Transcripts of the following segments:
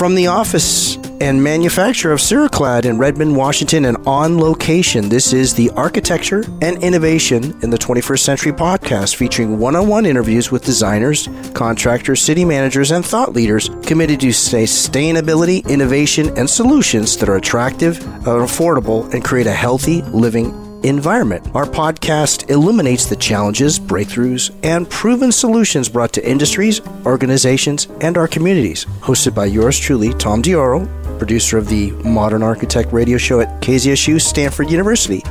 From the office and manufacturer of Ceraclad in Redmond, Washington, and on location, this is the Architecture and Innovation in the 21st Century podcast featuring one on one interviews with designers, contractors, city managers, and thought leaders committed to sustainability, innovation, and solutions that are attractive, affordable, and create a healthy living environment. Our podcast illuminates the challenges, breakthroughs, and proven solutions brought to industries, organizations, and our communities. Hosted by yours truly, Tom Dioro, producer of the Modern Architect radio show at KZSU Stanford University.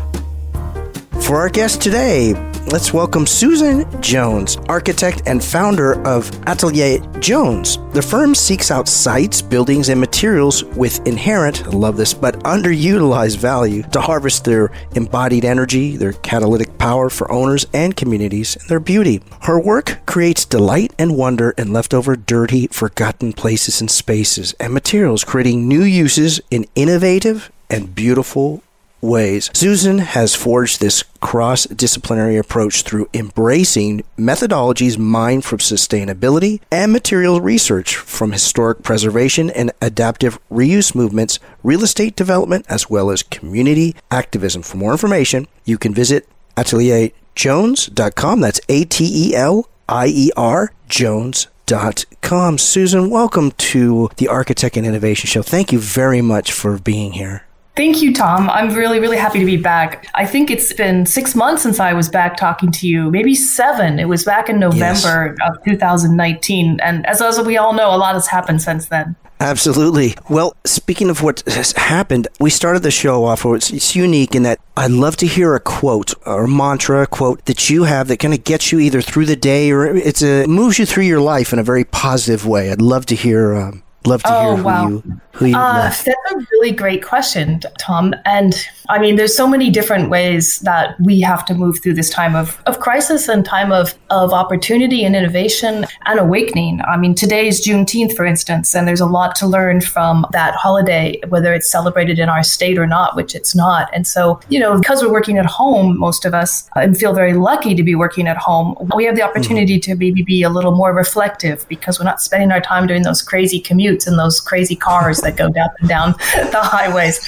For our guest today, let's welcome Susan Jones, architect and founder of Atelier Jones. The firm seeks out sites, buildings, and materials with inherent, I love this, but underutilized value to harvest their embodied energy, their catalytic power for owners and communities, and their beauty. Her work creates delight and wonder in leftover, dirty, forgotten places and spaces and materials, creating new uses in innovative and beautiful ways. Susan has forged this cross disciplinary approach through embracing methodologies mined from sustainability and materials research from historic preservation and adaptive reuse movements, real estate development, as well as community activism. For more information, you can visit atelierjones.com. That's A T E L I E R Jones.com. Susan, welcome to the Architect and Innovation Show. Thank you very much for being here. Thank you, Tom. I'm really, really happy to be back. I think it's been six months since I was back talking to you, maybe seven. It was back in November yes. of 2019. And as, as we all know, a lot has happened since then. Absolutely. Well, speaking of what has happened, we started the show off. It's, it's unique in that I'd love to hear a quote or mantra, a quote that you have that kind of gets you either through the day or it's a moves you through your life in a very positive way. I'd love to hear um, Love to oh, hear wow. you who you uh, That's a really great question, Tom. And I mean, there's so many different ways that we have to move through this time of, of crisis and time of, of opportunity and innovation and awakening. I mean, today is Juneteenth, for instance, and there's a lot to learn from that holiday, whether it's celebrated in our state or not, which it's not. And so, you know, because we're working at home, most of us, and feel very lucky to be working at home, we have the opportunity mm-hmm. to maybe be a little more reflective because we're not spending our time doing those crazy commutes in those crazy cars that go down and down the highways.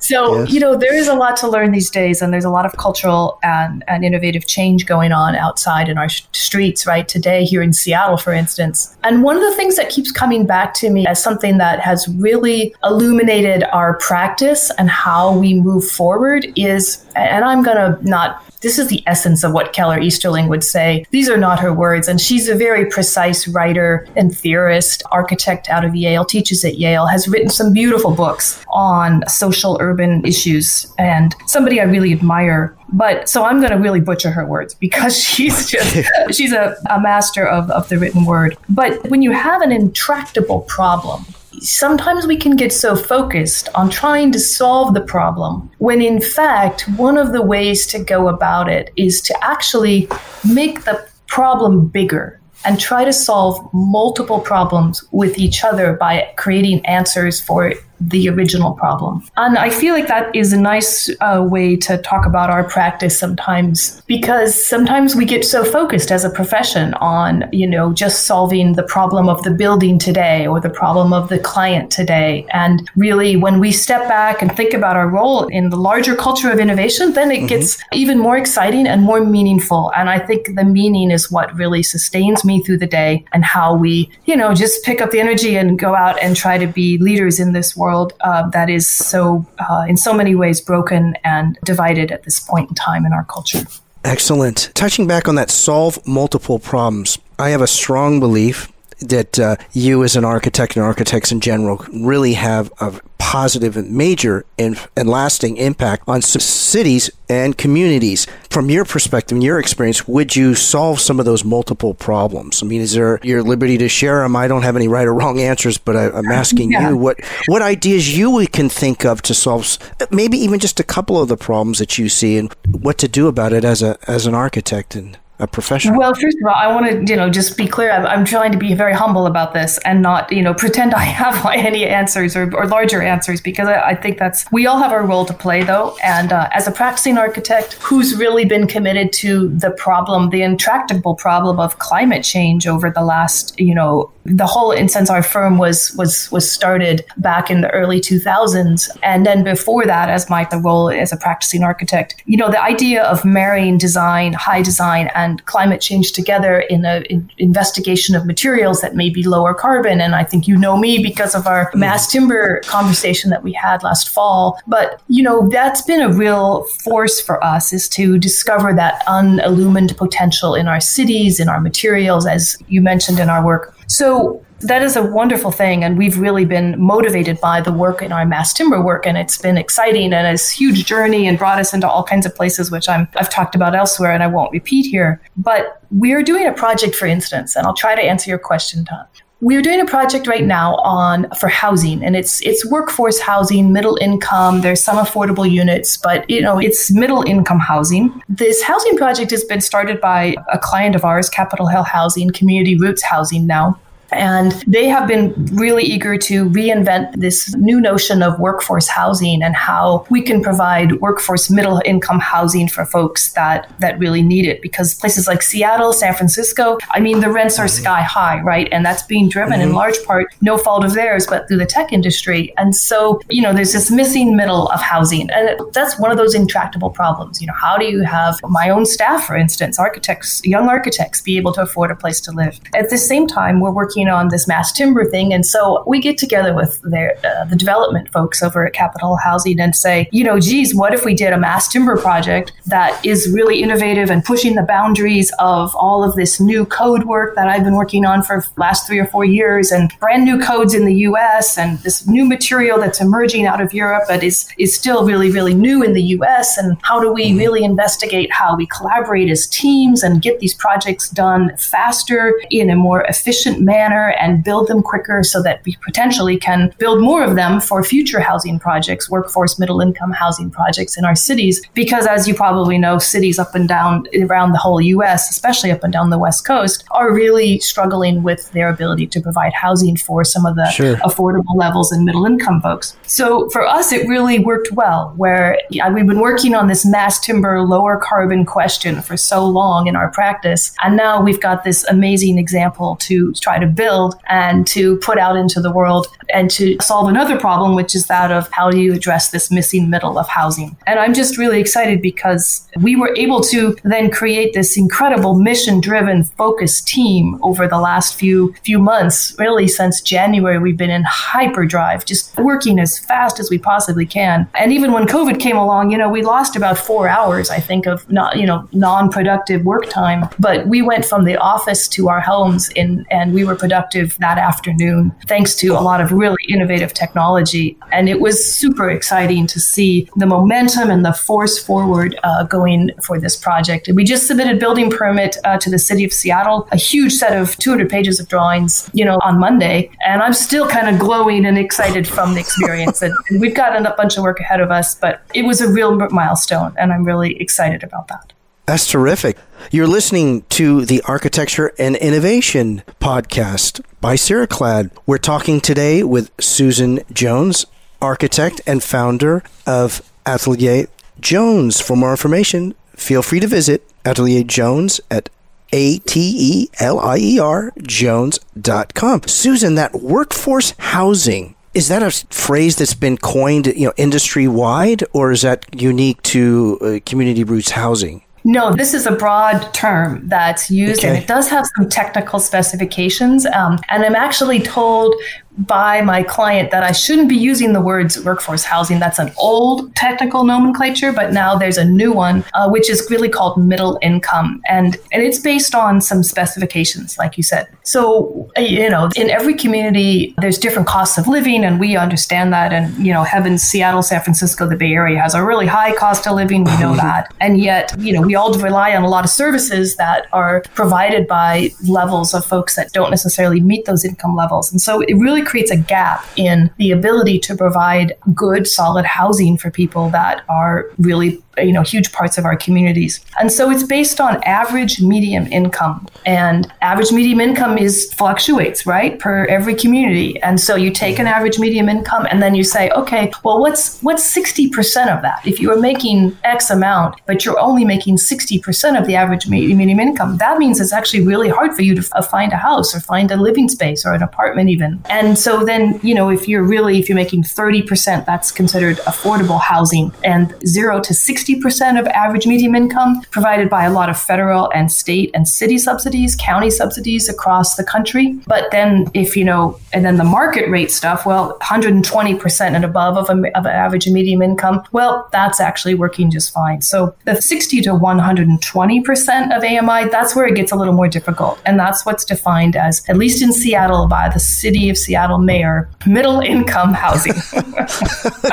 So, yes. you know, there is a lot to learn these days, and there's a lot of cultural and, and innovative change going on outside in our sh- streets, right? Today, here in Seattle, for instance. And one of the things that keeps coming back to me as something that has really illuminated our practice and how we move forward is, and I'm going to not this is the essence of what Keller Easterling would say. These are not her words. And she's a very precise writer and theorist, architect out of Yale, teaches at Yale, has written some beautiful books on social urban issues, and somebody I really admire. But so I'm going to really butcher her words because she's just, she's a, a master of, of the written word. But when you have an intractable problem, sometimes we can get so focused on trying to solve the problem when in fact one of the ways to go about it is to actually make the problem bigger and try to solve multiple problems with each other by creating answers for the original problem. And I feel like that is a nice uh, way to talk about our practice sometimes because sometimes we get so focused as a profession on, you know, just solving the problem of the building today or the problem of the client today. And really, when we step back and think about our role in the larger culture of innovation, then it mm-hmm. gets even more exciting and more meaningful. And I think the meaning is what really sustains me through the day and how we, you know, just pick up the energy and go out and try to be leaders in this world world uh, that is so, uh, in so many ways, broken and divided at this point in time in our culture. Excellent. Touching back on that, solve multiple problems. I have a strong belief that uh, you, as an architect and architects in general, really have a positive and major and, and lasting impact on cities and communities. From your perspective and your experience, would you solve some of those multiple problems? I mean, is there your liberty to share them? I don't have any right or wrong answers, but I, am asking yeah. you what what ideas you can think of to solve maybe even just a couple of the problems that you see and what to do about it as a as an architect and a professional? Well, first of all, I want to, you know, just be clear. I'm, I'm, trying to be very humble about this and not, you know, pretend I have any answers or, or larger answers because I, I, think that's, we all have our role to play though. And uh, as a practicing architect who's really been committed to the problem, the intractable problem of climate change over the last, you know, the whole in sense our firm was was was started back in the early 2000s and then before that as my role as a practicing architect you know the idea of marrying design high design and climate change together in an in investigation of materials that may be lower carbon. And i think you know me because of our mm-hmm. mass timber conversation that we had last fall. But you know that's been a real force for us is to discover that unillumined potential in our cities in our materials as you mentioned in our work. So that is a wonderful thing. And we've really been motivated by the work in our mass timber work. And it's been exciting and a huge journey and brought us into all kinds of places, which I'm, I've talked about elsewhere and I won't repeat here. But we're doing a project, for instance, and I'll try to answer your question, Tom. We're doing a project right now on for housing and it's it's workforce housing, middle income, there's some affordable units, but you know, it's middle income housing. This housing project has been started by a client of ours, Capitol Hill Housing, Community Roots Housing now. And they have been really eager to reinvent this new notion of workforce housing and how we can provide workforce middle income housing for folks that, that really need it. Because places like Seattle, San Francisco, I mean, the rents are mm-hmm. sky high, right? And that's being driven mm-hmm. in large part, no fault of theirs, but through the tech industry. And so, you know, there's this missing middle of housing. And that's one of those intractable problems. You know, how do you have my own staff, for instance, architects, young architects, be able to afford a place to live? At the same time, we're working working on this mass timber thing. And so we get together with their, uh, the development folks over at Capital Housing and say, you know, geez, what if we did a mass timber project that is really innovative and pushing the boundaries of all of this new code work that I've been working on for the last three or four years and brand new codes in the US and this new material that's emerging out of Europe but is, is still really, really new in the US. And how do we mm-hmm. really investigate how we collaborate as teams and get these projects done faster in a more efficient manner? Manner and build them quicker so that we potentially can build more of them for future housing projects, workforce middle income housing projects in our cities. Because as you probably know, cities up and down around the whole US, especially up and down the West Coast, are really struggling with their ability to provide housing for some of the sure. affordable levels and middle income folks. So for us, it really worked well, where we've been working on this mass timber, lower carbon question for so long in our practice. And now we've got this amazing example to try to build and to put out into the world and to solve another problem, which is that of how do you address this missing middle of housing. And I'm just really excited because we were able to then create this incredible mission driven focused team over the last few few months. Really since January, we've been in hyperdrive, just working as fast as we possibly can. And even when COVID came along, you know, we lost about four hours, I think, of not, you know, non-productive work time. But we went from the office to our homes in and we were productive that afternoon, thanks to a lot of really innovative technology. And it was super exciting to see the momentum and the force forward uh, going for this project. And we just submitted building permit uh, to the city of Seattle, a huge set of 200 pages of drawings, you know, on Monday. And I'm still kind of glowing and excited from the experience. and, and we've got a bunch of work ahead of us, but it was a real milestone. And I'm really excited about that. That's terrific. You're listening to the Architecture and Innovation podcast by Ceraclad. We're talking today with Susan Jones, architect and founder of Atelier Jones. For more information, feel free to visit Atelier Jones at a T E L I E R Jones.com. Susan, that workforce housing is that a phrase that's been coined, you know, industry wide, or is that unique to uh, community roots housing? No, this is a broad term that's used okay. and it does have some technical specifications. Um, and I'm actually told by my client that I shouldn't be using the words workforce housing. That's an old technical nomenclature, but now there's a new one, uh, which is really called middle income. And, and it's based on some specifications, like you said. So, uh, you know, in every community, there's different costs of living, and we understand that. And, you know, heaven, Seattle, San Francisco, the Bay Area has a really high cost of living. We know that. And yet, you know, we all rely on a lot of services that are provided by levels of folks that don't necessarily meet those income levels. And so it really creates a gap in the ability to provide good, solid housing for people that are really you know, huge parts of our communities. And so it's based on average medium income. And average medium income is fluctuates, right, per every community. And so you take an average medium income and then you say, okay, well, what's what's 60% of that? If you are making X amount, but you're only making 60% of the average medium income, that means it's actually really hard for you to find a house or find a living space or an apartment even. And so then, you know, if you're really, if you're making 30%, that's considered affordable housing and zero to 60% of average medium income provided by a lot of federal and state and city subsidies, county subsidies across the country. But then if, you know, and then the market rate stuff, well, 120% and above of, a, of an average and medium income, well, that's actually working just fine. So the 60 to 120% of AMI, that's where it gets a little more difficult. And that's what's defined as, at least in Seattle, by the city of Seattle mayor, middle income housing.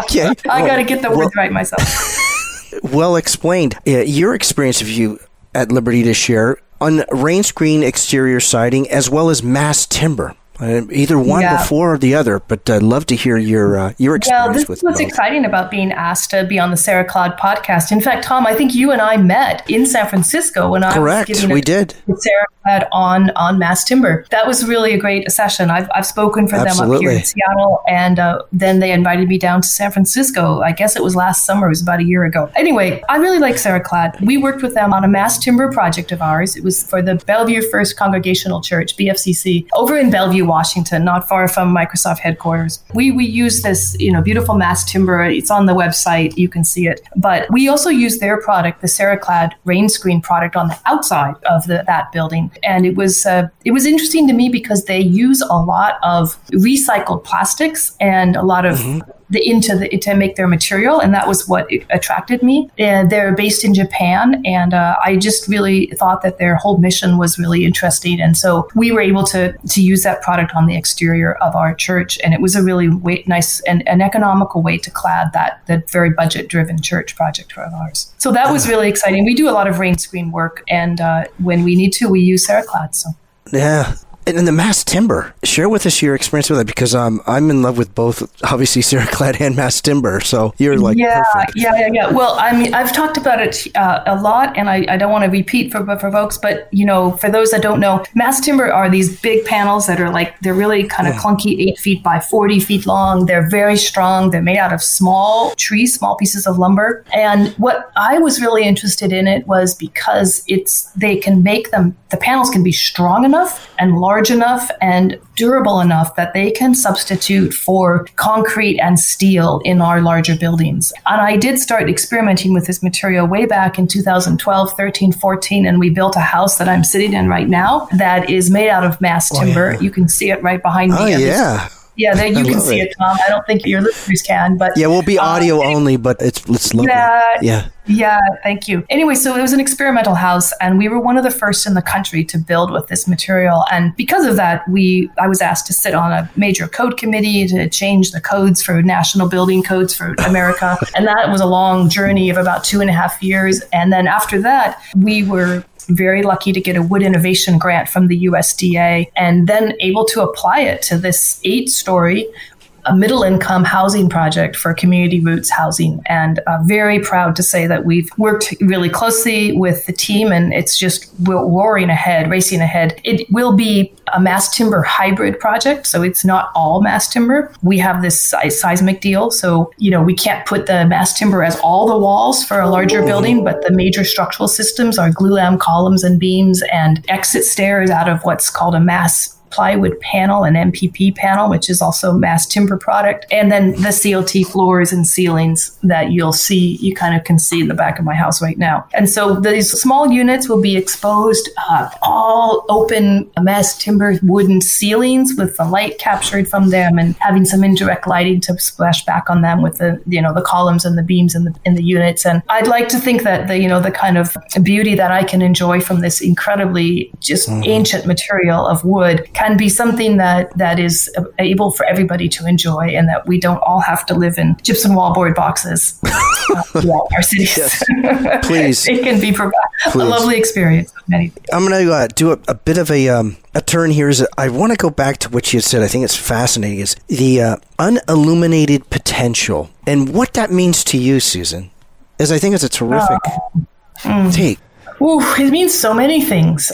okay. I got to get the words well, right myself. well explained. Uh, your experience of you at liberty to share on rain screen exterior siding as well as mass timber. Uh, either one yeah. before or the other, but I'd love to hear your uh, your experience. Well, this with is what's both. exciting about being asked to be on the Ceraclad podcast. In fact, Tom, I think you and I met in San Francisco when Correct. I was giving we did. Sarah had on on Mass Timber. That was really a great session. I've, I've spoken for Absolutely. them up here in Seattle, and uh, then they invited me down to San Francisco. I guess it was last summer. It was about a year ago. Anyway, I really like Ceraclad. We worked with them on a Mass Timber project of ours. It was for the Bellevue First Congregational Church (BFCC) over in Bellevue, Washington, not far from Microsoft headquarters. We we use this you know beautiful Mass Timber. It's on the website. You can see it. But we also use their product, the Ceraclad rain screen product, on the outside of the, that building and it was uh, it was interesting to me because they use a lot of recycled plastics and a lot of mm-hmm the into the to make their material, and that was what attracted me. And they're based in Japan, and uh, I just really thought that their whole mission was really interesting, and so we were able to to use that product on the exterior of our church, and it was a really way, nice and an economical way to clad that that very budget driven church project of ours. So that was really exciting. We do a lot of rain screen work, and uh, when we need to, we use Ceraclad. So yeah, and then the mass timber. Share with us your experience with that because um, I'm in love with both, obviously Ceraclad and mass timber. So you're like, yeah, perfect. yeah, yeah, yeah. Well, I mean, I've talked about it uh, a lot, and I, I don't want to repeat for for folks, but you know, for those that don't know, mass timber are these big panels that are like they're really kind of yeah. clunky, eight feet by forty feet long. They're very strong. They're made out of small trees, small pieces of lumber. And what I was really interested in it was because it's they can make them. The panels can be strong enough and large large enough and durable enough that they can substitute for concrete and steel in our larger buildings. And I did start experimenting with this material way back in 2012, 13, 14, and we built a house that I'm sitting in right now that is made out of mass timber. Oh, yeah. You can see it right behind me. Oh, yeah. Yeah, there you can see it. it, Tom. I don't think your listeners can, but yeah, we'll be um, audio only, but it's it's lovely. Yeah, yeah, yeah. Thank you. Anyway, so it was an experimental house, and we were one of the first in the country to build with this material. And because of that, we I was asked to sit on a major code committee to change the codes for national building codes for America, and that was a long journey of about two and a half years. And then after that, we were very lucky to get a wood innovation grant from the USDA and then able to apply it to this eight story a middle income housing project for Community Roots Housing. And uh, very proud to say that we've worked really closely with the team and it's just roaring ahead, racing ahead. It will be a mass timber hybrid project. So it's not all mass timber. We have this seismic deal. So, you know, we can't put the mass timber as all the walls for a larger building, but the major structural systems are glulam columns and beams and exit stairs out of what's called a mass plywood panel, an MPP panel, which is also mass timber product, and then the CLT floors and ceilings that you'll see, you kind of can see in the back of my house right now. And so these small units will be exposed, uh, all open mass timber wooden ceilings with the light captured from them and having some indirect lighting to splash back on them with the, you know, the columns and the beams in the, in the units. And I'd like to think that the, you know, the kind of beauty that I can enjoy from this incredibly just mm-hmm. ancient material of wood can be something that that is able for everybody to enjoy, and that we don't all have to live in gypsum wallboard boxes uh, throughout our cities. Yes. Please, it can be a lovely experience. Many. I'm going to uh, do a, a, bit of a um, a turn here. Is I want to go back to what you said. I think it's fascinating. Is the uh, unilluminated potential and what that means to you, Susan? is I think it's a terrific mm. take. Ooh, it means so many things.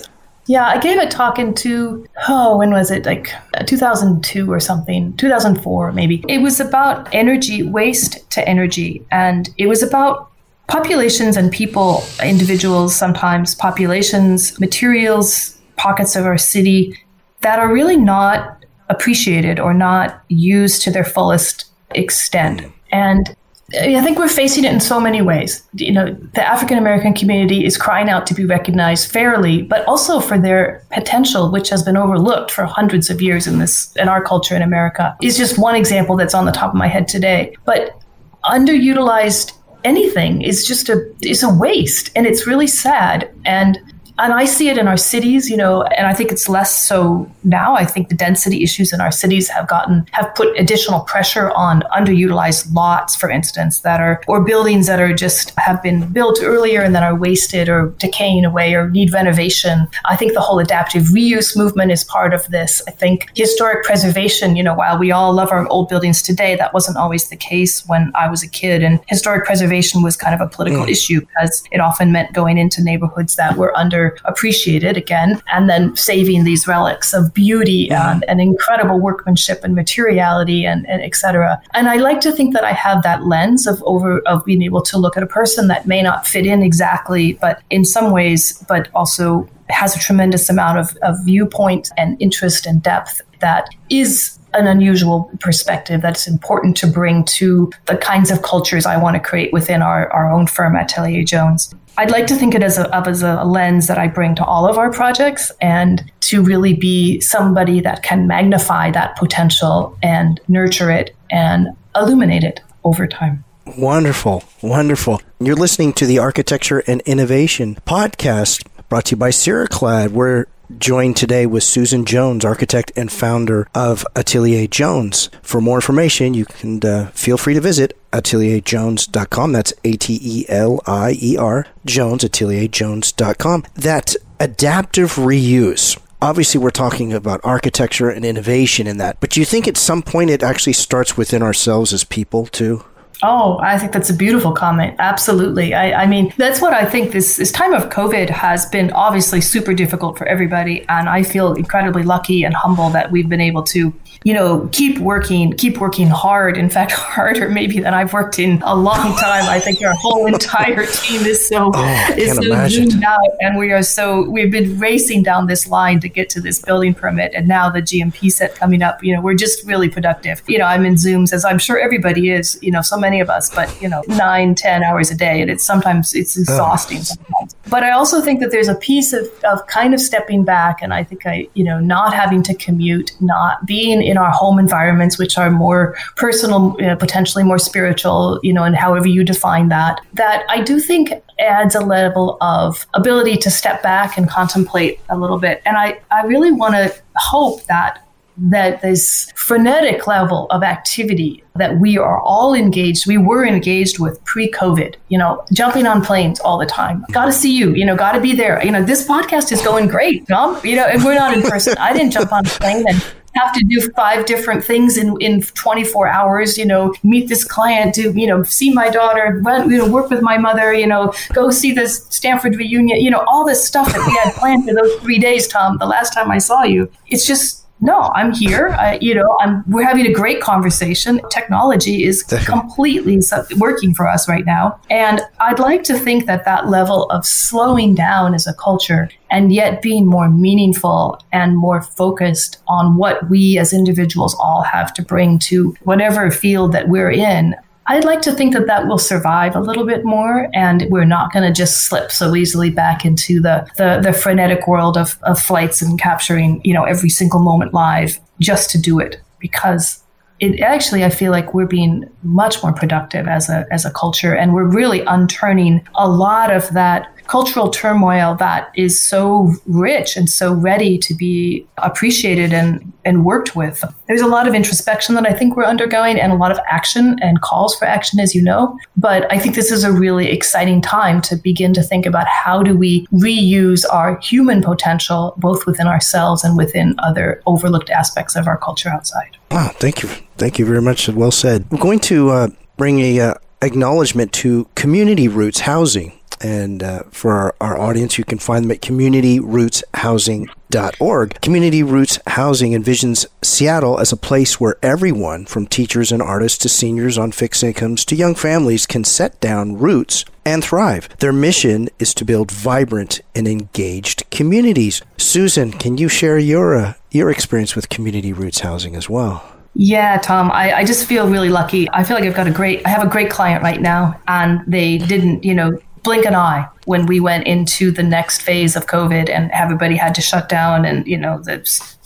Yeah, I gave a talk into, oh, when was it? Like uh, 2002 or something, 2004 maybe. It was about energy, waste to energy. And it was about populations and people, individuals, sometimes populations, materials, pockets of our city that are really not appreciated or not used to their fullest extent. And I think we're facing it in so many ways. You know, the African American community is crying out to be recognized fairly, but also for their potential, which has been overlooked for hundreds of years in this in our culture in America. Is just one example that's on the top of my head today. But underutilized anything is just a is a waste, and it's really sad. And and I see it in our cities, you know, and I think it's less so now. I think the density issues in our cities have gotten have put additional pressure on underutilized lots, for instance, that are or buildings that are just have been built earlier and that are wasted or decaying away or need renovation. I think the whole adaptive reuse movement is part of this. I think historic preservation, you know, while we all love our old buildings today, that wasn't always the case when I was a kid. And historic preservation was kind of a political mm. issue because it often meant going into neighborhoods that were under appreciated again, and then saving these relics of beauty mm-hmm. and, and incredible workmanship and materiality and, and et cetera. And I like to think that I have that lens of over of being able to look at a person that may not fit in exactly, but in some ways, but also has a tremendous amount of, of viewpoint and interest and depth that is an unusual perspective that's important to bring to the kinds of cultures I want to create within our, our own firm at Atelier Jones. I'd like to think of it as a, of as a lens that I bring to all of our projects and to really be somebody that can magnify that potential and nurture it and illuminate it over time. Wonderful, wonderful. You're listening to the Architecture and Innovation podcast brought to you by Ceraclad. We're joined today with Susan Jones, architect and founder of Atelier Jones. For more information, you can uh, feel free to visit atelierjones.com. That's A T E L I E R Jones, atelierjones.com. That adaptive reuse. Obviously, we're talking about architecture and innovation in that, but do you think at some point it actually starts within ourselves as people too? Oh, I think that's a beautiful comment. Absolutely. I, I, mean, that's what I think this, this time of COVID has been obviously super difficult for everybody. And I feel incredibly lucky and humble that we've been able to you know, keep working, keep working hard. In fact, harder maybe than I've worked in a long time. I think our whole entire team is so oh, is so zoomed out, and we are so we've been racing down this line to get to this building permit, and now the GMP set coming up. You know, we're just really productive. You know, I'm in Zooms as I'm sure everybody is. You know, so many of us, but you know, nine, ten hours a day, and it's sometimes it's exhausting. Oh. Sometimes. But I also think that there's a piece of of kind of stepping back, and I think I, you know, not having to commute, not being in our home environments, which are more personal, you know, potentially more spiritual, you know, and however you define that, that I do think adds a level of ability to step back and contemplate a little bit. And I, I really want to hope that that this frenetic level of activity that we are all engaged, we were engaged with pre-COVID, you know, jumping on planes all the time. Got to see you, you know, got to be there. You know, this podcast is going great, Tom. You know, and we're not in person. I didn't jump on a plane and have to do five different things in, in 24 hours, you know, meet this client, do, you know, see my daughter, run, you know, work with my mother, you know, go see this Stanford reunion, you know, all this stuff that we had planned for those three days, Tom, the last time I saw you. It's just no, I'm here. I, you know, I'm, we're having a great conversation. Technology is completely working for us right now. And I'd like to think that that level of slowing down as a culture and yet being more meaningful and more focused on what we as individuals all have to bring to whatever field that we're in I'd like to think that that will survive a little bit more, and we're not going to just slip so easily back into the, the, the frenetic world of, of flights and capturing, you know, every single moment live just to do it. Because it actually, I feel like we're being much more productive as a as a culture, and we're really unturning a lot of that cultural turmoil that is so rich and so ready to be appreciated and, and worked with. There's a lot of introspection that I think we're undergoing and a lot of action and calls for action, as you know. But I think this is a really exciting time to begin to think about how do we reuse our human potential, both within ourselves and within other overlooked aspects of our culture outside. Wow, thank you. Thank you very much. Well said. I'm going to uh, bring a, uh, acknowledgement to Community Roots Housing. And uh, for our, our, audience, you can find them at communityrootshousing.org. Community Roots Housing envisions Seattle as a place where everyone, from teachers and artists to seniors on fixed incomes to young families, can set down roots and thrive. Their mission is to build vibrant and engaged communities. Susan, can you share your uh, your experience with Community Roots Housing as well? Yeah, Tom, I, I just feel really lucky. I feel like I've got a great, I have a great client right now, and they didn't, you know, blink an eye when we went into the next phase of COVID and everybody had to shut down and, you know, the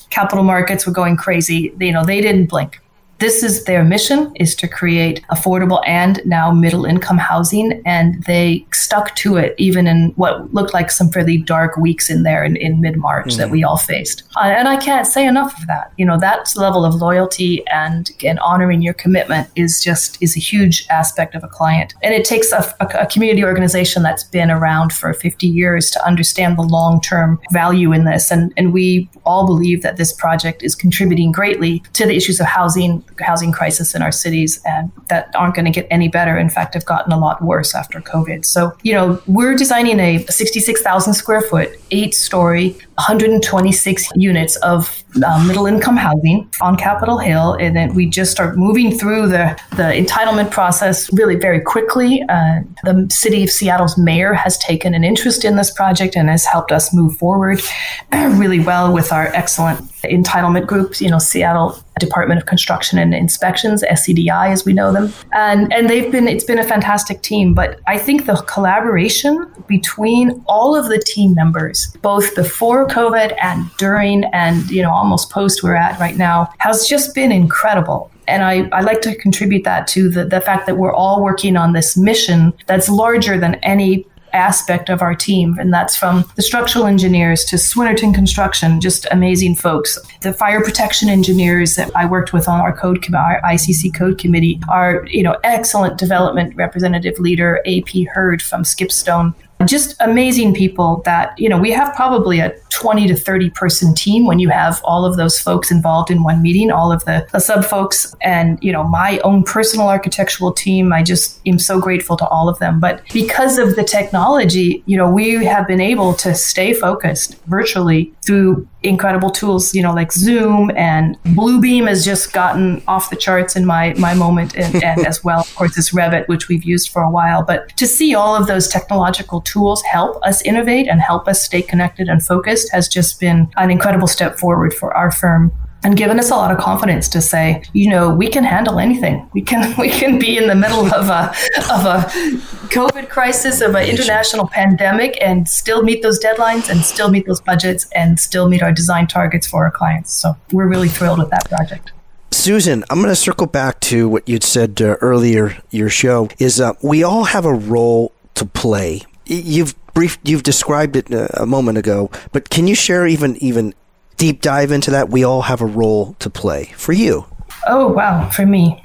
capital markets were going crazy. You know, they didn't blink this is their mission is to create affordable and now middle income housing and they stuck to it even in what looked like some fairly dark weeks in there in, in mid-march mm. that we all faced. Uh, and i can't say enough of that. You know that level of loyalty and and honoring your commitment is just is a huge aspect of a client. And it takes a, a, a community organization that's been around for 50 years to understand the long-term value in this. And and we all believe that this project is contributing greatly to the issues of housing housing crisis in our cities and that aren't going to get any better. In fact, have gotten a lot worse after COVID. So, you know, we're designing a 66,000 square foot, eight story, 126 units of um, middle income housing on Capitol Hill. And then we just start moving through the, the entitlement process really very quickly. Uh, the city of Seattle's mayor has taken an interest in this project and has helped us move forward really well with our excellent entitlement groups, you know, Seattle Department of Construction and Inspections, SCDI as we know them. And and they've been it's been a fantastic team, but I think the collaboration between all of the team members, both before COVID and during and you know almost post we're at right now, has just been incredible. And I, I like to contribute that to the, the fact that we're all working on this mission that's larger than any aspect of our team. And that's from the structural engineers to Swinerton Construction, just amazing folks. The fire protection engineers that I worked with on our code, our ICC code committee are, you know, excellent development representative leader, AP heard from Skipstone just amazing people that you know we have probably a 20 to 30 person team when you have all of those folks involved in one meeting all of the, the sub folks. And you know my own personal architectural team i just am so grateful to all of them. But because of the technology you know we have been able to stay focused virtually through incredible tools, you know, like Zoom and Bluebeam has just gotten off the charts in my my moment, and, and as well, of course, this Revit, which we've used for a while. But to see all of those technological tools help us innovate and help us stay connected and focused has just been an incredible step forward for our firm and given us a lot of confidence to say, you know, we can handle anything. We can we can be in the middle of a of a COVID crisis, of an international pandemic, and still meet those deadlines, and still meet those budgets, and still meet our design targets for our clients. So we're really thrilled with that project. Susan, I'm going to circle back to what you'd said uh, earlier. Your show is uh, we all have a role to play. You've brief, you've described it uh, a moment ago, but can you share even even deep dive into that, we all have a role to play for you. Oh, wow. For me.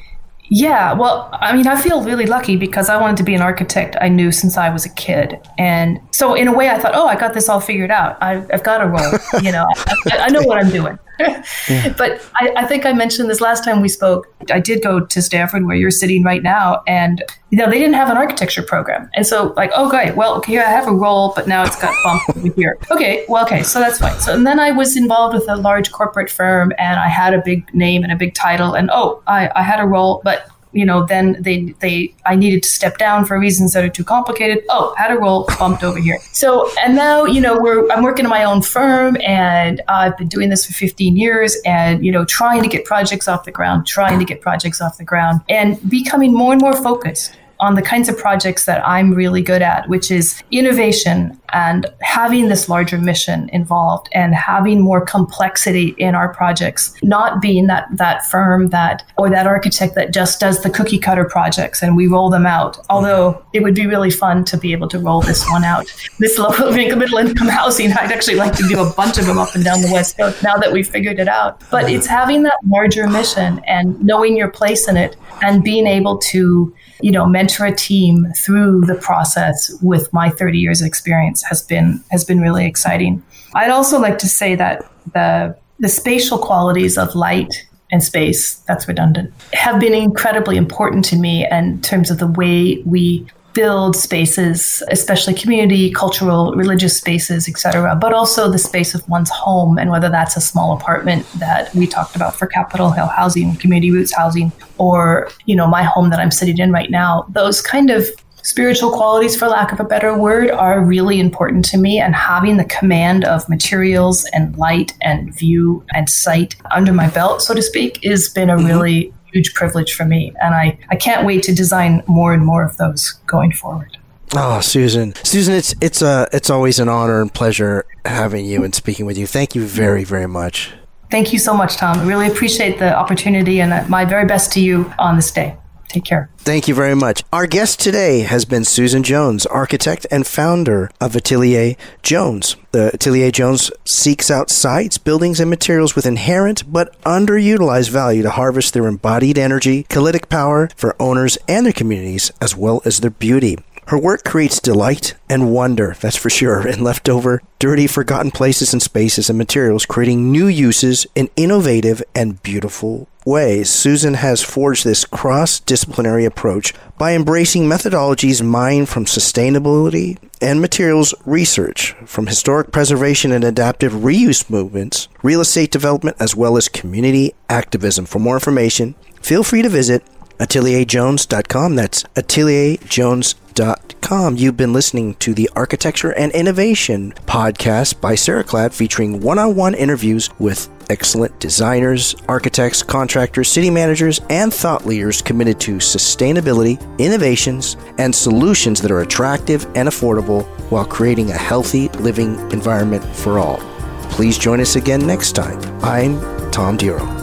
Yeah, well, I mean, I feel really lucky because I wanted to be an architect. I knew since I was a kid, and so in a way, I thought, oh, I got this all figured out. I've, I've got a role. You know, I, I know what I'm doing. But I, I, think I mentioned this last time we spoke. I did go to Stanford, where you're sitting right now, and you know they didn't have an architecture program, and so like, oh great, well, okay, I have a role, but now it's got bumped over here. Okay, well, okay, so that's fine. So and then I was involved with a large corporate firm, and I had a big name and a big title, and oh, I, I had a role, but you know, then they they I needed to step down for reasons that are too complicated. Oh, had a role bumped over here. So and now you know we're I'm working in my own firm and I've been doing this for 15 years and you know trying to get projects off the ground, trying to get projects off the ground, and becoming more and more focused on the kinds of projects that I'm really good at, which is innovation and having this larger mission involved and having more complexity in our projects, not being that that firm that or that architect that just does the cookie cutter projects and we roll them out. Although it would be really fun to be able to roll this one out. This low middle income housing, I'd actually like to do a bunch of them up and down the West Coast now that we've figured it out. But it's having that larger mission and knowing your place in it and being able to you know, mentor a team through the process with my 30 years of experience has been has been really exciting. I'd also like to say that the the spatial qualities of light and space, that's redundant, have been incredibly important to me in terms of the way we build spaces, especially community, cultural, religious spaces, etc., but also the space of one's home and whether that's a small apartment that we talked about for Capitol Hill housing, community roots housing, or, you know, my home that I'm sitting in right now. Those kind of spiritual qualities, for lack of a better word, are really important to me. And having the command of materials and light and view and sight under my belt, so to speak, has been a mm-hmm. really huge privilege for me. And I, I can't wait to design more and more of those going forward. Oh, Susan, Susan, it's it's a uh, it's always an honor and pleasure having you and speaking with you. Thank you very very much. Thank you so much, Tom. I really appreciate the opportunity and my very best to you on this day. Take care. Thank you very much. Our guest today has been Susan Jones, architect and founder of Atelier Jones. The Atelier Jones seeks out sites, buildings, and materials with inherent but underutilized value to harvest their embodied energy, kinetic power for owners and their communities, as well as their beauty. Her work creates delight and wonder, that's for sure, in leftover, dirty, forgotten places and spaces and materials, creating new uses in innovative and beautiful ways. Susan has forged this cross disciplinary approach by embracing methodologies mined from sustainability and materials research, from historic preservation and adaptive reuse movements, real estate development, as well as community activism. For more information, feel free to visit atelierjones.com. That's atelierjones.com. You've been listening to the Architecture and Innovation podcast by Ceraclad featuring one on one interviews with excellent designers, architects, contractors, city managers, and thought leaders committed to sustainability, innovations, and solutions that are attractive and affordable while creating a healthy living environment for all. Please join us again next time. I'm Tom Diro.